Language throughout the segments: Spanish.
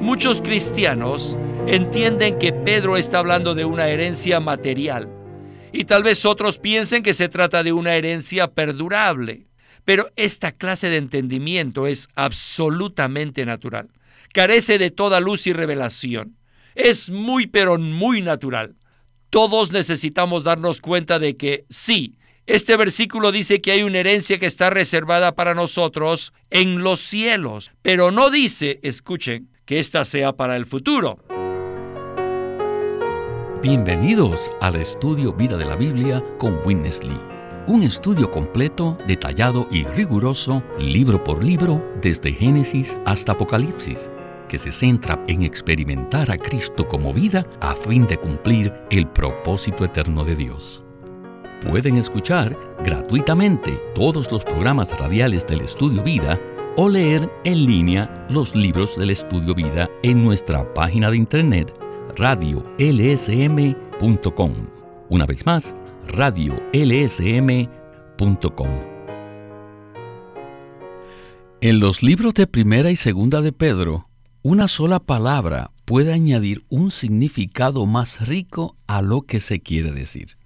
Muchos cristianos entienden que Pedro está hablando de una herencia material y tal vez otros piensen que se trata de una herencia perdurable. Pero esta clase de entendimiento es absolutamente natural. Carece de toda luz y revelación. Es muy pero muy natural. Todos necesitamos darnos cuenta de que sí, este versículo dice que hay una herencia que está reservada para nosotros en los cielos, pero no dice, escuchen, que ésta sea para el futuro. Bienvenidos al estudio Vida de la Biblia con Winnesley. Un estudio completo, detallado y riguroso, libro por libro, desde Génesis hasta Apocalipsis, que se centra en experimentar a Cristo como vida a fin de cumplir el propósito eterno de Dios. Pueden escuchar gratuitamente todos los programas radiales del Estudio Vida o leer en línea los libros del Estudio Vida en nuestra página de internet radiolsm.com. Una vez más, radiolsm.com. En los libros de Primera y Segunda de Pedro, una sola palabra puede añadir un significado más rico a lo que se quiere decir.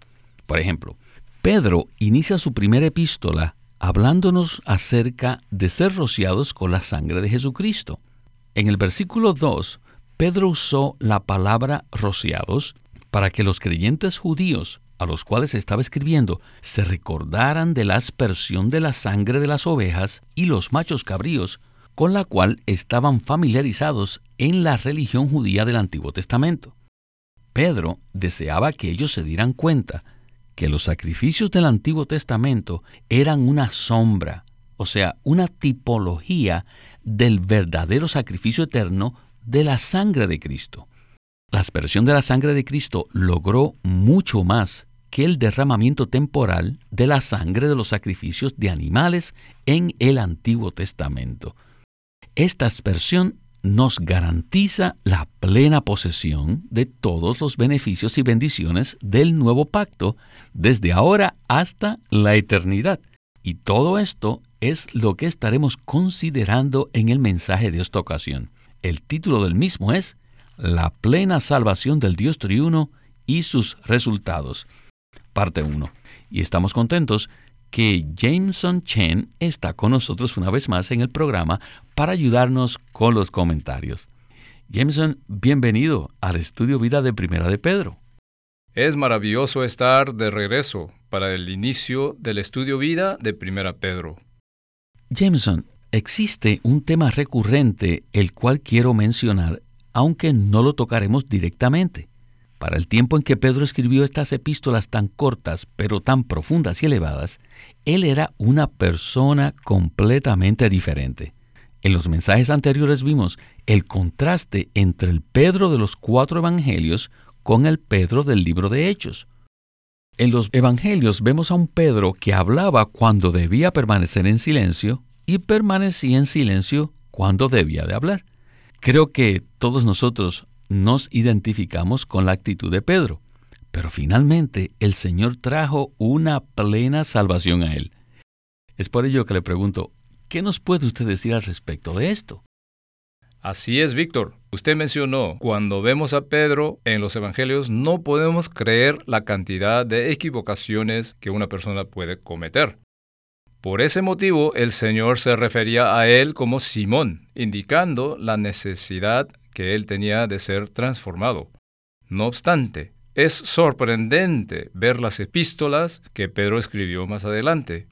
Por ejemplo, Pedro inicia su primera epístola hablándonos acerca de ser rociados con la sangre de Jesucristo. En el versículo 2, Pedro usó la palabra rociados para que los creyentes judíos a los cuales estaba escribiendo se recordaran de la aspersión de la sangre de las ovejas y los machos cabríos con la cual estaban familiarizados en la religión judía del Antiguo Testamento. Pedro deseaba que ellos se dieran cuenta que los sacrificios del Antiguo Testamento eran una sombra, o sea, una tipología del verdadero sacrificio eterno de la sangre de Cristo. La aspersión de la sangre de Cristo logró mucho más que el derramamiento temporal de la sangre de los sacrificios de animales en el Antiguo Testamento. Esta aspersión nos garantiza la plena posesión de todos los beneficios y bendiciones del nuevo pacto desde ahora hasta la eternidad. Y todo esto es lo que estaremos considerando en el mensaje de esta ocasión. El título del mismo es La plena salvación del Dios triuno y sus resultados. Parte 1. Y estamos contentos que Jameson Chen está con nosotros una vez más en el programa para ayudarnos con los comentarios. Jameson, bienvenido al estudio Vida de Primera de Pedro. Es maravilloso estar de regreso para el inicio del estudio Vida de Primera Pedro. Jameson, existe un tema recurrente el cual quiero mencionar, aunque no lo tocaremos directamente. Para el tiempo en que Pedro escribió estas epístolas tan cortas, pero tan profundas y elevadas, él era una persona completamente diferente. En los mensajes anteriores vimos el contraste entre el Pedro de los cuatro evangelios con el Pedro del libro de Hechos. En los evangelios vemos a un Pedro que hablaba cuando debía permanecer en silencio y permanecía en silencio cuando debía de hablar. Creo que todos nosotros nos identificamos con la actitud de Pedro, pero finalmente el Señor trajo una plena salvación a él. Es por ello que le pregunto, ¿qué nos puede usted decir al respecto de esto? Así es, Víctor. Usted mencionó, cuando vemos a Pedro en los Evangelios, no podemos creer la cantidad de equivocaciones que una persona puede cometer. Por ese motivo, el Señor se refería a él como Simón, indicando la necesidad que él tenía de ser transformado. No obstante, es sorprendente ver las epístolas que Pedro escribió más adelante.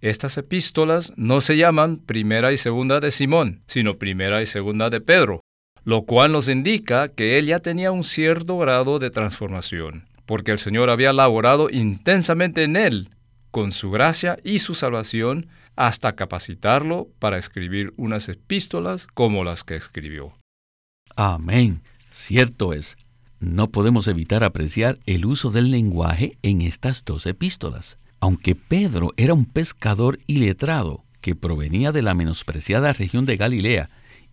Estas epístolas no se llaman primera y segunda de Simón, sino primera y segunda de Pedro, lo cual nos indica que él ya tenía un cierto grado de transformación, porque el Señor había laborado intensamente en él, con su gracia y su salvación, hasta capacitarlo para escribir unas epístolas como las que escribió. Amén. Cierto es. No podemos evitar apreciar el uso del lenguaje en estas dos epístolas. Aunque Pedro era un pescador iletrado que provenía de la menospreciada región de Galilea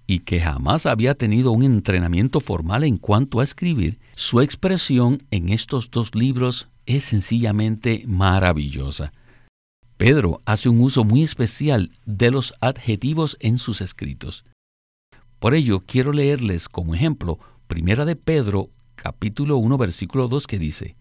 y que jamás había tenido un entrenamiento formal en cuanto a escribir, su expresión en estos dos libros es sencillamente maravillosa. Pedro hace un uso muy especial de los adjetivos en sus escritos. Por ello, quiero leerles como ejemplo Primera de Pedro, capítulo 1, versículo 2, que dice,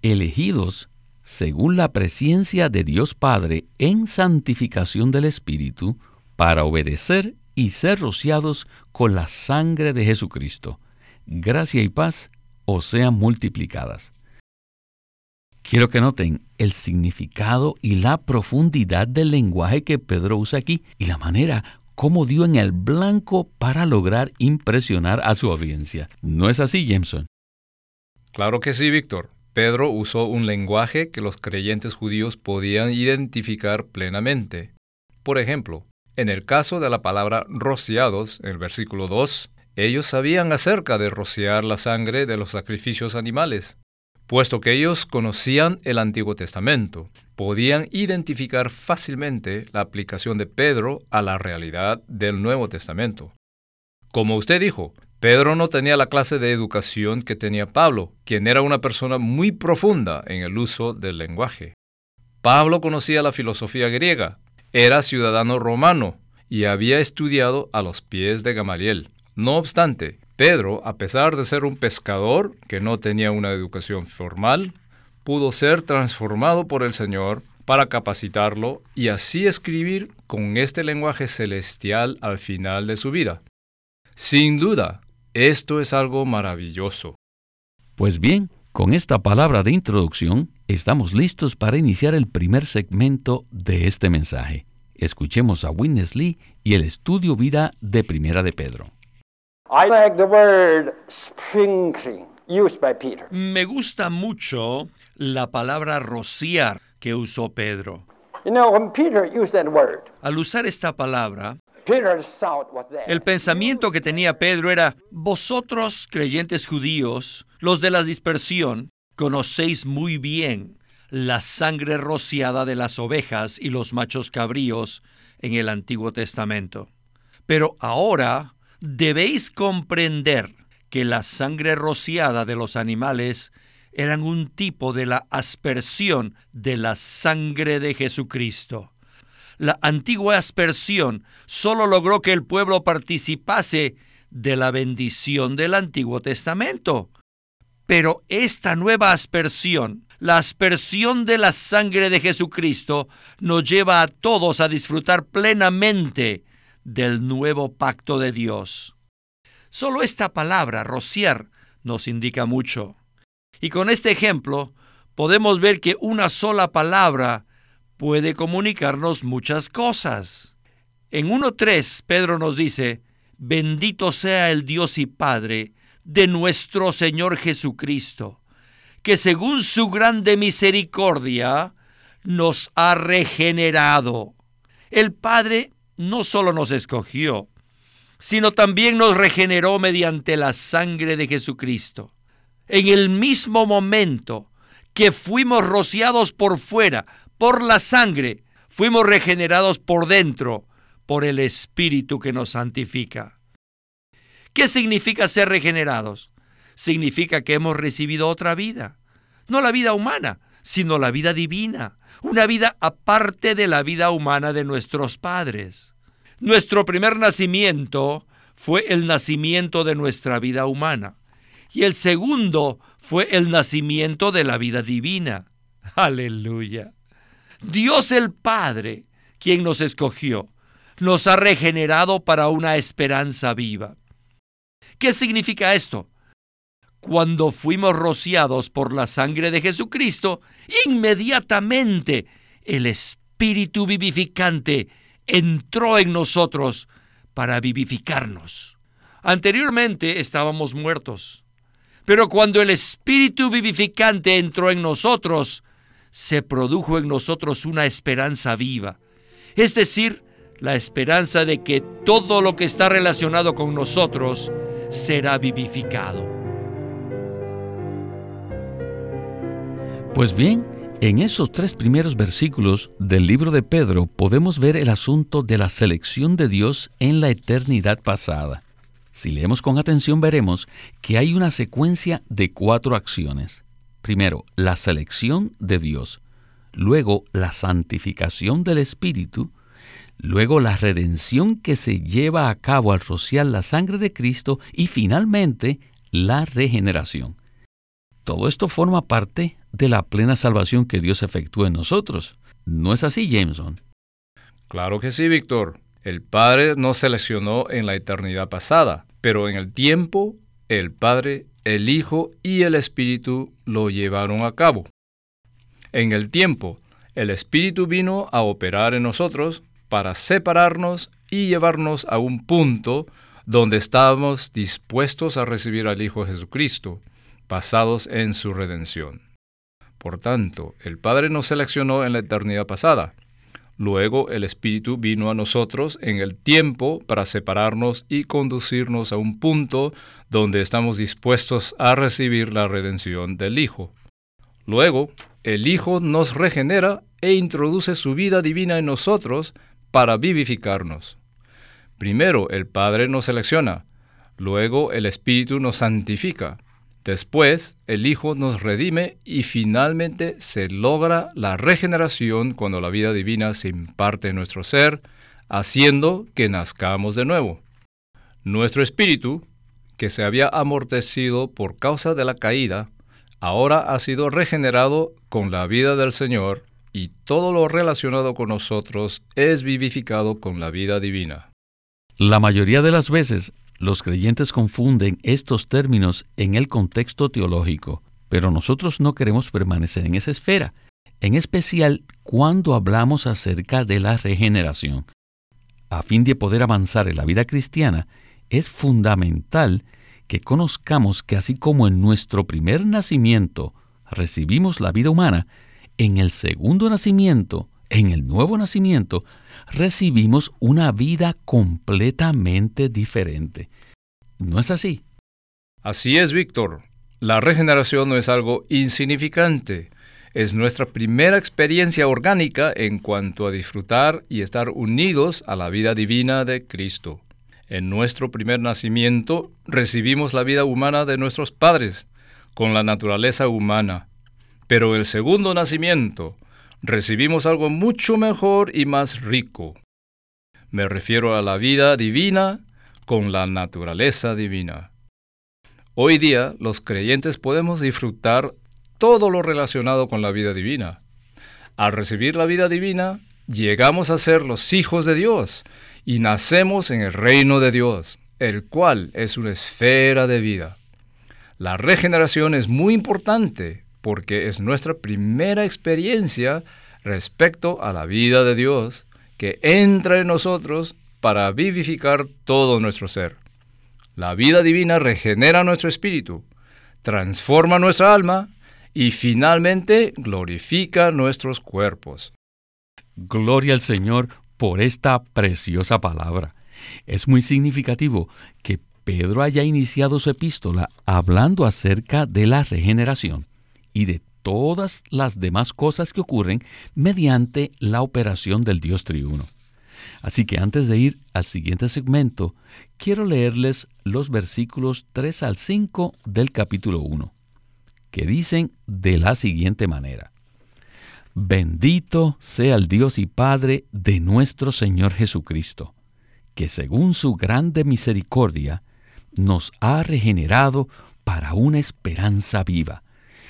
Elegidos según la presencia de Dios Padre en santificación del Espíritu, para obedecer y ser rociados con la sangre de Jesucristo. Gracia y paz os sean multiplicadas. Quiero que noten el significado y la profundidad del lenguaje que Pedro usa aquí y la manera como dio en el blanco para lograr impresionar a su audiencia. ¿No es así, Jameson? Claro que sí, Víctor. Pedro usó un lenguaje que los creyentes judíos podían identificar plenamente. Por ejemplo, en el caso de la palabra rociados, en el versículo 2, ellos sabían acerca de rociar la sangre de los sacrificios animales. Puesto que ellos conocían el Antiguo Testamento, podían identificar fácilmente la aplicación de Pedro a la realidad del Nuevo Testamento. Como usted dijo, Pedro no tenía la clase de educación que tenía Pablo, quien era una persona muy profunda en el uso del lenguaje. Pablo conocía la filosofía griega, era ciudadano romano y había estudiado a los pies de Gamaliel. No obstante, Pedro, a pesar de ser un pescador que no tenía una educación formal, pudo ser transformado por el Señor para capacitarlo y así escribir con este lenguaje celestial al final de su vida. Sin duda, esto es algo maravilloso. Pues bien, con esta palabra de introducción, estamos listos para iniciar el primer segmento de este mensaje. Escuchemos a Witness Lee y el estudio vida de Primera de Pedro. Me gusta mucho la palabra rociar que usó Pedro. Al usar esta palabra, el pensamiento que tenía Pedro era, vosotros creyentes judíos, los de la dispersión, conocéis muy bien la sangre rociada de las ovejas y los machos cabríos en el Antiguo Testamento. Pero ahora debéis comprender que la sangre rociada de los animales eran un tipo de la aspersión de la sangre de Jesucristo. La antigua aspersión solo logró que el pueblo participase de la bendición del Antiguo Testamento. Pero esta nueva aspersión, la aspersión de la sangre de Jesucristo, nos lleva a todos a disfrutar plenamente del nuevo pacto de Dios. Solo esta palabra, rociar, nos indica mucho. Y con este ejemplo podemos ver que una sola palabra puede comunicarnos muchas cosas. En 1.3 Pedro nos dice, bendito sea el Dios y Padre de nuestro Señor Jesucristo, que según su grande misericordia nos ha regenerado. El Padre no solo nos escogió, sino también nos regeneró mediante la sangre de Jesucristo. En el mismo momento que fuimos rociados por fuera, por la sangre, fuimos regenerados por dentro, por el Espíritu que nos santifica. ¿Qué significa ser regenerados? Significa que hemos recibido otra vida, no la vida humana, sino la vida divina, una vida aparte de la vida humana de nuestros padres. Nuestro primer nacimiento fue el nacimiento de nuestra vida humana y el segundo fue el nacimiento de la vida divina. Aleluya. Dios el Padre, quien nos escogió, nos ha regenerado para una esperanza viva. ¿Qué significa esto? Cuando fuimos rociados por la sangre de Jesucristo, inmediatamente el Espíritu vivificante entró en nosotros para vivificarnos. Anteriormente estábamos muertos, pero cuando el Espíritu vivificante entró en nosotros, se produjo en nosotros una esperanza viva, es decir, la esperanza de que todo lo que está relacionado con nosotros será vivificado. Pues bien, en esos tres primeros versículos del libro de Pedro podemos ver el asunto de la selección de Dios en la eternidad pasada. Si leemos con atención veremos que hay una secuencia de cuatro acciones. Primero, la selección de Dios, luego la santificación del Espíritu, luego la redención que se lleva a cabo al rociar la sangre de Cristo y finalmente la regeneración. Todo esto forma parte de la plena salvación que Dios efectúa en nosotros. ¿No es así, Jameson? Claro que sí, Víctor. El Padre nos seleccionó en la eternidad pasada, pero en el tiempo, el Padre, el Hijo y el Espíritu lo llevaron a cabo. En el tiempo, el Espíritu vino a operar en nosotros para separarnos y llevarnos a un punto donde estábamos dispuestos a recibir al Hijo Jesucristo, basados en su redención. Por tanto, el Padre nos seleccionó en la eternidad pasada. Luego el Espíritu vino a nosotros en el tiempo para separarnos y conducirnos a un punto donde estamos dispuestos a recibir la redención del Hijo. Luego, el Hijo nos regenera e introduce su vida divina en nosotros para vivificarnos. Primero el Padre nos selecciona, luego el Espíritu nos santifica, después el Hijo nos redime y finalmente se logra la regeneración cuando la vida divina se imparte en nuestro ser, haciendo que nazcamos de nuevo. Nuestro espíritu, que se había amortecido por causa de la caída, ahora ha sido regenerado con la vida del Señor y todo lo relacionado con nosotros es vivificado con la vida divina. La mayoría de las veces los creyentes confunden estos términos en el contexto teológico, pero nosotros no queremos permanecer en esa esfera, en especial cuando hablamos acerca de la regeneración. A fin de poder avanzar en la vida cristiana, es fundamental que conozcamos que así como en nuestro primer nacimiento recibimos la vida humana, en el segundo nacimiento en el nuevo nacimiento, recibimos una vida completamente diferente. ¿No es así? Así es, Víctor. La regeneración no es algo insignificante. Es nuestra primera experiencia orgánica en cuanto a disfrutar y estar unidos a la vida divina de Cristo. En nuestro primer nacimiento recibimos la vida humana de nuestros padres, con la naturaleza humana. Pero el segundo nacimiento, recibimos algo mucho mejor y más rico. Me refiero a la vida divina con la naturaleza divina. Hoy día los creyentes podemos disfrutar todo lo relacionado con la vida divina. Al recibir la vida divina, llegamos a ser los hijos de Dios y nacemos en el reino de Dios, el cual es una esfera de vida. La regeneración es muy importante porque es nuestra primera experiencia respecto a la vida de Dios que entra en nosotros para vivificar todo nuestro ser. La vida divina regenera nuestro espíritu, transforma nuestra alma y finalmente glorifica nuestros cuerpos. Gloria al Señor por esta preciosa palabra. Es muy significativo que Pedro haya iniciado su epístola hablando acerca de la regeneración y de todas las demás cosas que ocurren mediante la operación del Dios triuno. Así que antes de ir al siguiente segmento, quiero leerles los versículos 3 al 5 del capítulo 1, que dicen de la siguiente manera. Bendito sea el Dios y Padre de nuestro Señor Jesucristo, que según su grande misericordia nos ha regenerado para una esperanza viva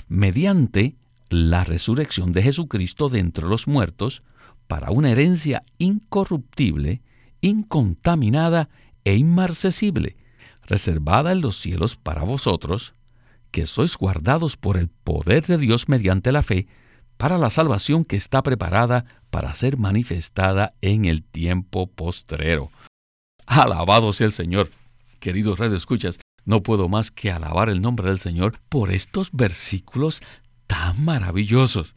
mediante la resurrección de Jesucristo de entre los muertos para una herencia incorruptible, incontaminada e inmarcesible, reservada en los cielos para vosotros, que sois guardados por el poder de Dios mediante la fe, para la salvación que está preparada para ser manifestada en el tiempo postrero. Alabado sea el Señor. Queridos redes escuchas, no puedo más que alabar el nombre del Señor por estos versículos tan maravillosos.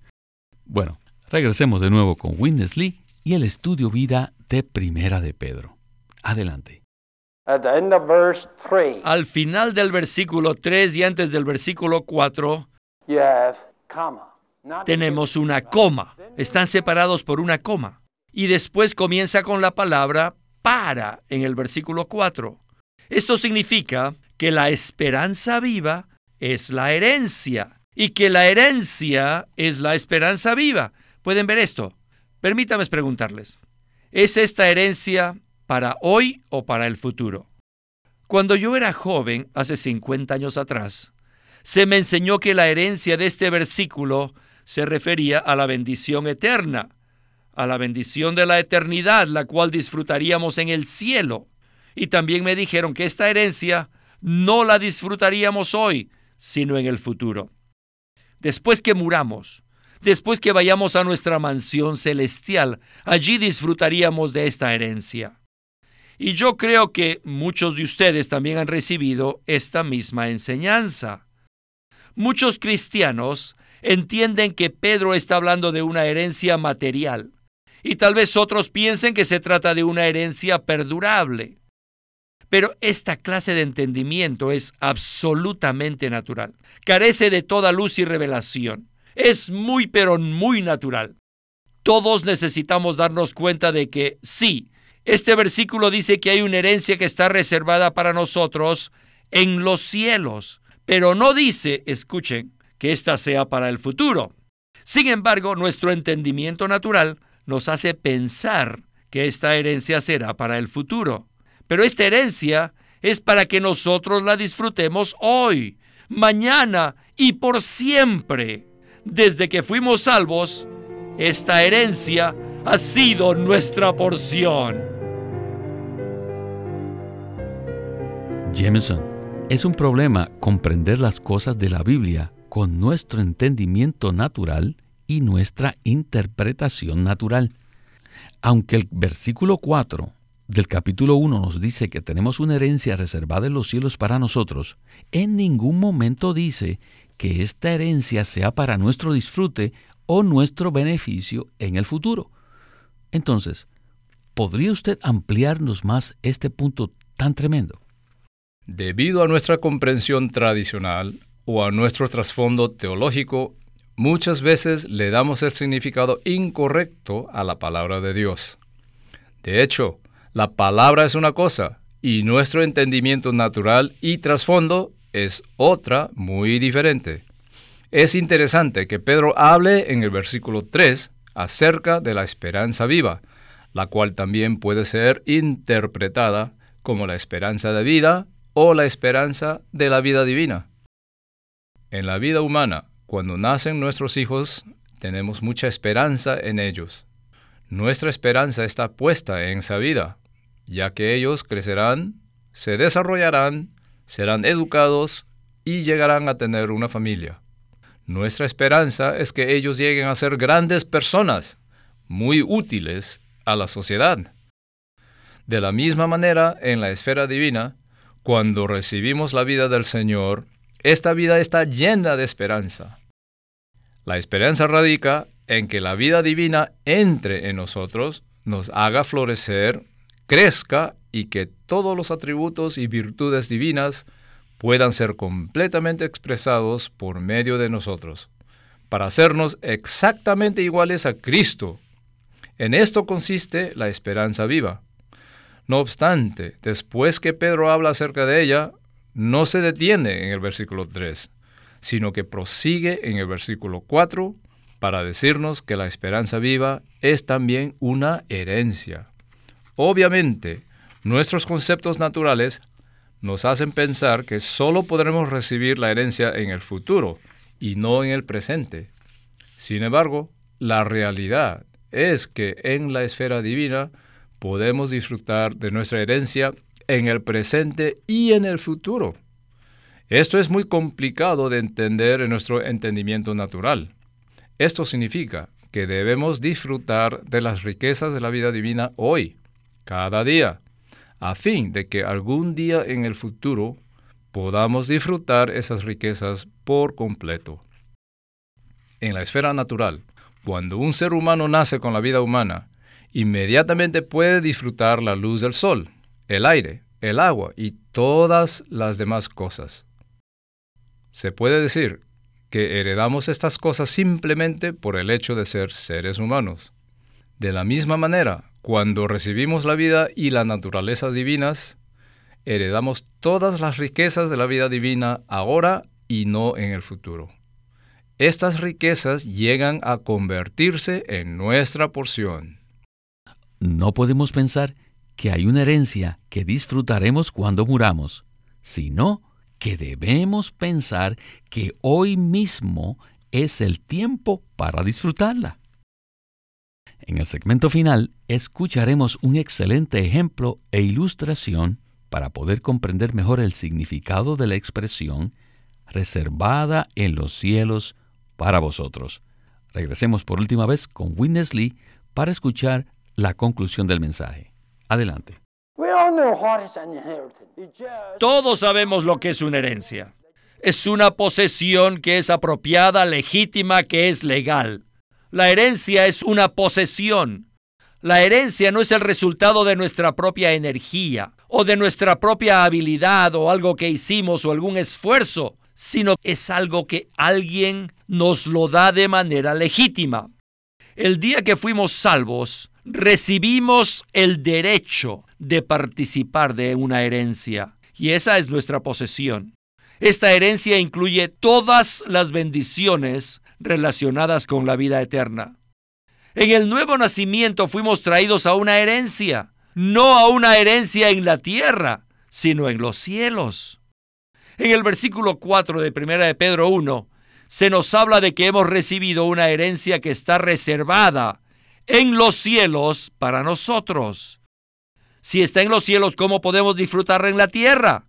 Bueno, regresemos de nuevo con Witness Lee y el estudio vida de Primera de Pedro. Adelante. Al final del versículo 3 y antes del versículo 4, tenemos una coma. Están separados por una coma. Y después comienza con la palabra para en el versículo 4. Esto significa que la esperanza viva es la herencia y que la herencia es la esperanza viva. ¿Pueden ver esto? Permítame preguntarles. ¿Es esta herencia para hoy o para el futuro? Cuando yo era joven, hace 50 años atrás, se me enseñó que la herencia de este versículo se refería a la bendición eterna, a la bendición de la eternidad, la cual disfrutaríamos en el cielo. Y también me dijeron que esta herencia no la disfrutaríamos hoy, sino en el futuro. Después que muramos, después que vayamos a nuestra mansión celestial, allí disfrutaríamos de esta herencia. Y yo creo que muchos de ustedes también han recibido esta misma enseñanza. Muchos cristianos entienden que Pedro está hablando de una herencia material, y tal vez otros piensen que se trata de una herencia perdurable. Pero esta clase de entendimiento es absolutamente natural, carece de toda luz y revelación, es muy pero muy natural. Todos necesitamos darnos cuenta de que sí, este versículo dice que hay una herencia que está reservada para nosotros en los cielos, pero no dice, escuchen, que ésta sea para el futuro. Sin embargo, nuestro entendimiento natural nos hace pensar que esta herencia será para el futuro. Pero esta herencia es para que nosotros la disfrutemos hoy, mañana y por siempre. Desde que fuimos salvos, esta herencia ha sido nuestra porción. Jameson, es un problema comprender las cosas de la Biblia con nuestro entendimiento natural y nuestra interpretación natural. Aunque el versículo 4 del capítulo 1 nos dice que tenemos una herencia reservada en los cielos para nosotros, en ningún momento dice que esta herencia sea para nuestro disfrute o nuestro beneficio en el futuro. Entonces, ¿podría usted ampliarnos más este punto tan tremendo? Debido a nuestra comprensión tradicional o a nuestro trasfondo teológico, muchas veces le damos el significado incorrecto a la palabra de Dios. De hecho, la palabra es una cosa y nuestro entendimiento natural y trasfondo es otra muy diferente. Es interesante que Pedro hable en el versículo 3 acerca de la esperanza viva, la cual también puede ser interpretada como la esperanza de vida o la esperanza de la vida divina. En la vida humana, cuando nacen nuestros hijos, tenemos mucha esperanza en ellos. Nuestra esperanza está puesta en esa vida, ya que ellos crecerán, se desarrollarán, serán educados y llegarán a tener una familia. Nuestra esperanza es que ellos lleguen a ser grandes personas, muy útiles a la sociedad. De la misma manera, en la esfera divina, cuando recibimos la vida del Señor, esta vida está llena de esperanza. La esperanza radica en que la vida divina entre en nosotros, nos haga florecer, crezca y que todos los atributos y virtudes divinas puedan ser completamente expresados por medio de nosotros, para hacernos exactamente iguales a Cristo. En esto consiste la esperanza viva. No obstante, después que Pedro habla acerca de ella, no se detiene en el versículo 3, sino que prosigue en el versículo 4 para decirnos que la esperanza viva es también una herencia. Obviamente, nuestros conceptos naturales nos hacen pensar que solo podremos recibir la herencia en el futuro y no en el presente. Sin embargo, la realidad es que en la esfera divina podemos disfrutar de nuestra herencia en el presente y en el futuro. Esto es muy complicado de entender en nuestro entendimiento natural. Esto significa que debemos disfrutar de las riquezas de la vida divina hoy, cada día, a fin de que algún día en el futuro podamos disfrutar esas riquezas por completo. En la esfera natural, cuando un ser humano nace con la vida humana, inmediatamente puede disfrutar la luz del sol, el aire, el agua y todas las demás cosas. Se puede decir que heredamos estas cosas simplemente por el hecho de ser seres humanos. De la misma manera, cuando recibimos la vida y la naturaleza divinas, heredamos todas las riquezas de la vida divina ahora y no en el futuro. Estas riquezas llegan a convertirse en nuestra porción. no podemos pensar que hay una herencia que disfrutaremos cuando muramos, sino que debemos pensar que hoy mismo es el tiempo para disfrutarla. En el segmento final escucharemos un excelente ejemplo e ilustración para poder comprender mejor el significado de la expresión reservada en los cielos para vosotros. Regresemos por última vez con Witness Lee para escuchar la conclusión del mensaje. Adelante. Todos sabemos lo que es una herencia. Es una posesión que es apropiada, legítima, que es legal. La herencia es una posesión. La herencia no es el resultado de nuestra propia energía o de nuestra propia habilidad o algo que hicimos o algún esfuerzo, sino es algo que alguien nos lo da de manera legítima. El día que fuimos salvos, recibimos el derecho de participar de una herencia y esa es nuestra posesión. Esta herencia incluye todas las bendiciones relacionadas con la vida eterna. En el nuevo nacimiento fuimos traídos a una herencia, no a una herencia en la tierra, sino en los cielos. En el versículo 4 de 1 de Pedro 1, se nos habla de que hemos recibido una herencia que está reservada en los cielos para nosotros. Si está en los cielos, ¿cómo podemos disfrutarla en la tierra?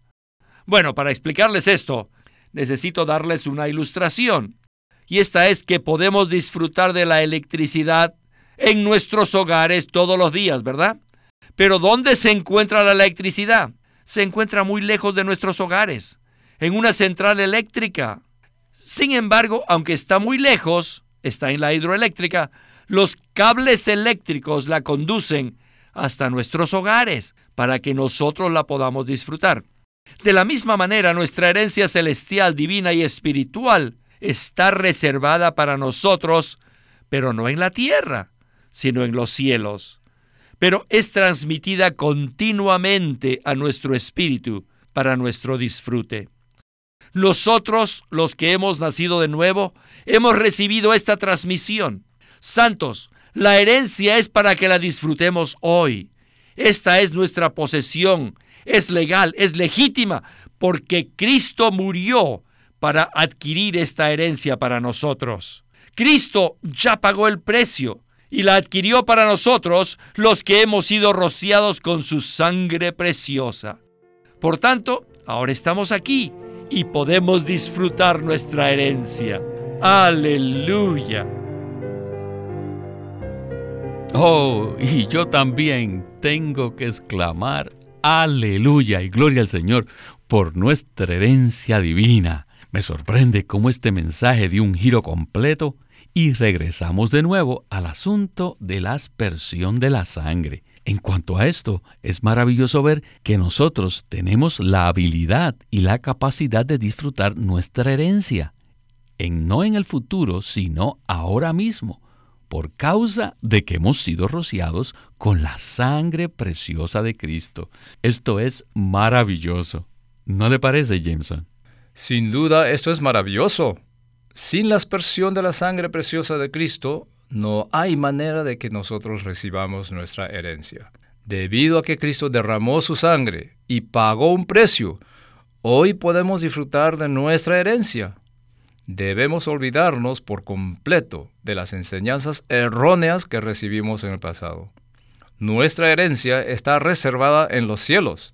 Bueno, para explicarles esto, necesito darles una ilustración. Y esta es que podemos disfrutar de la electricidad en nuestros hogares todos los días, ¿verdad? Pero ¿dónde se encuentra la electricidad? Se encuentra muy lejos de nuestros hogares, en una central eléctrica. Sin embargo, aunque está muy lejos, está en la hidroeléctrica, los cables eléctricos la conducen hasta nuestros hogares para que nosotros la podamos disfrutar. De la misma manera, nuestra herencia celestial, divina y espiritual está reservada para nosotros, pero no en la tierra, sino en los cielos. Pero es transmitida continuamente a nuestro espíritu para nuestro disfrute. Nosotros, los que hemos nacido de nuevo, hemos recibido esta transmisión. Santos, la herencia es para que la disfrutemos hoy. Esta es nuestra posesión es legal, es legítima, porque Cristo murió para adquirir esta herencia para nosotros. Cristo ya pagó el precio y la adquirió para nosotros los que hemos sido rociados con su sangre preciosa. Por tanto, ahora estamos aquí y podemos disfrutar nuestra herencia. Aleluya. Oh, y yo también tengo que exclamar Aleluya y gloria al Señor por nuestra herencia divina. Me sorprende cómo este mensaje dio un giro completo y regresamos de nuevo al asunto de la aspersión de la sangre. En cuanto a esto, es maravilloso ver que nosotros tenemos la habilidad y la capacidad de disfrutar nuestra herencia, en no en el futuro, sino ahora mismo por causa de que hemos sido rociados con la sangre preciosa de Cristo. Esto es maravilloso. ¿No le parece, Jameson? Sin duda, esto es maravilloso. Sin la aspersión de la sangre preciosa de Cristo, no hay manera de que nosotros recibamos nuestra herencia. Debido a que Cristo derramó su sangre y pagó un precio, hoy podemos disfrutar de nuestra herencia debemos olvidarnos por completo de las enseñanzas erróneas que recibimos en el pasado. Nuestra herencia está reservada en los cielos,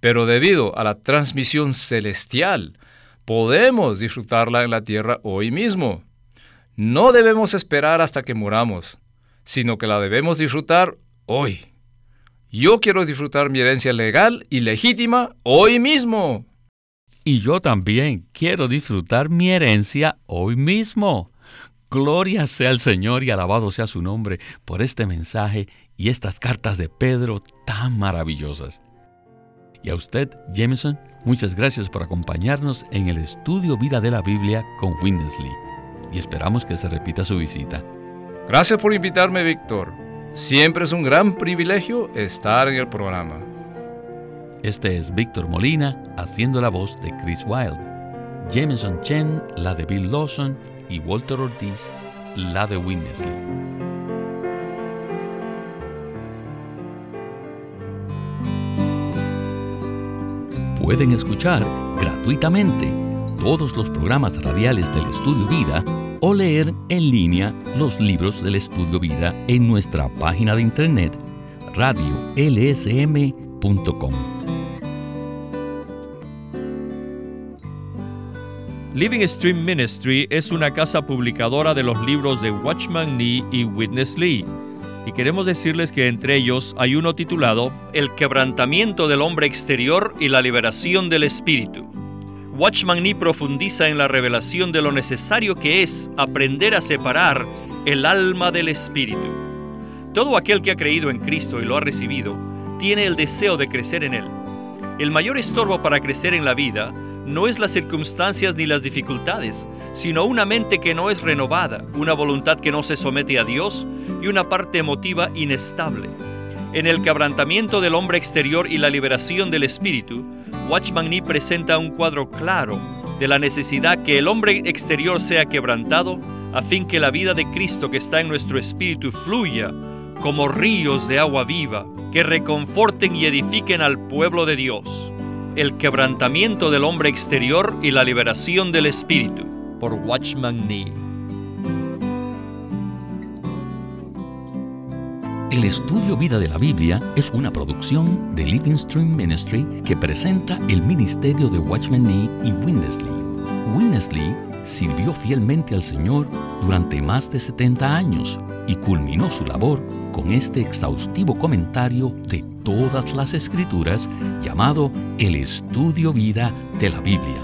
pero debido a la transmisión celestial, podemos disfrutarla en la tierra hoy mismo. No debemos esperar hasta que muramos, sino que la debemos disfrutar hoy. Yo quiero disfrutar mi herencia legal y legítima hoy mismo y yo también quiero disfrutar mi herencia hoy mismo. Gloria sea al Señor y alabado sea su nombre por este mensaje y estas cartas de Pedro tan maravillosas. Y a usted, Jameson, muchas gracias por acompañarnos en el estudio Vida de la Biblia con Winnesley. Y esperamos que se repita su visita. Gracias por invitarme, Víctor. Siempre es un gran privilegio estar en el programa. Este es Víctor Molina haciendo la voz de Chris Wilde, Jameson Chen la de Bill Lawson y Walter Ortiz la de Winnesley. Pueden escuchar gratuitamente todos los programas radiales del Estudio Vida o leer en línea los libros del Estudio Vida en nuestra página de internet radiolsm.com. Living Stream Ministry es una casa publicadora de los libros de Watchman Nee y Witness Lee. Y queremos decirles que entre ellos hay uno titulado El quebrantamiento del hombre exterior y la liberación del espíritu. Watchman Nee profundiza en la revelación de lo necesario que es aprender a separar el alma del espíritu. Todo aquel que ha creído en Cristo y lo ha recibido, tiene el deseo de crecer en Él. El mayor estorbo para crecer en la vida no es las circunstancias ni las dificultades, sino una mente que no es renovada, una voluntad que no se somete a Dios y una parte emotiva inestable. En el quebrantamiento del hombre exterior y la liberación del espíritu, Watchman Nee presenta un cuadro claro de la necesidad que el hombre exterior sea quebrantado a fin que la vida de Cristo que está en nuestro espíritu fluya como ríos de agua viva que reconforten y edifiquen al pueblo de Dios el quebrantamiento del hombre exterior y la liberación del espíritu, por Watchman Nee. El estudio Vida de la Biblia es una producción de Living Stream Ministry que presenta el ministerio de Watchman Nee y Winnesley. Winnesley sirvió fielmente al Señor durante más de 70 años y culminó su labor con este exhaustivo comentario de todas las escrituras llamado El Estudio Vida de la Biblia.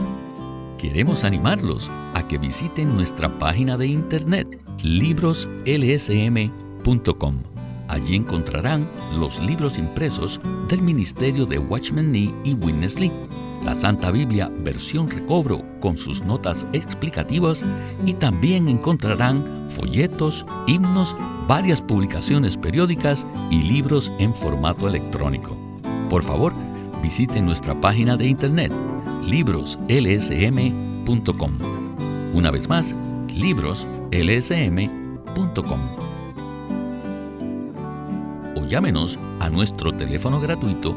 Queremos animarlos a que visiten nuestra página de internet libroslsm.com. Allí encontrarán los libros impresos del ministerio de Watchman Nee y Witness Lee, la Santa Biblia versión recobro con sus notas explicativas y también encontrarán folletos, himnos, varias publicaciones periódicas y libros en formato electrónico. Por favor, visiten nuestra página de internet libroslsm.com. Una vez más, libroslsm.com. O llámenos a nuestro teléfono gratuito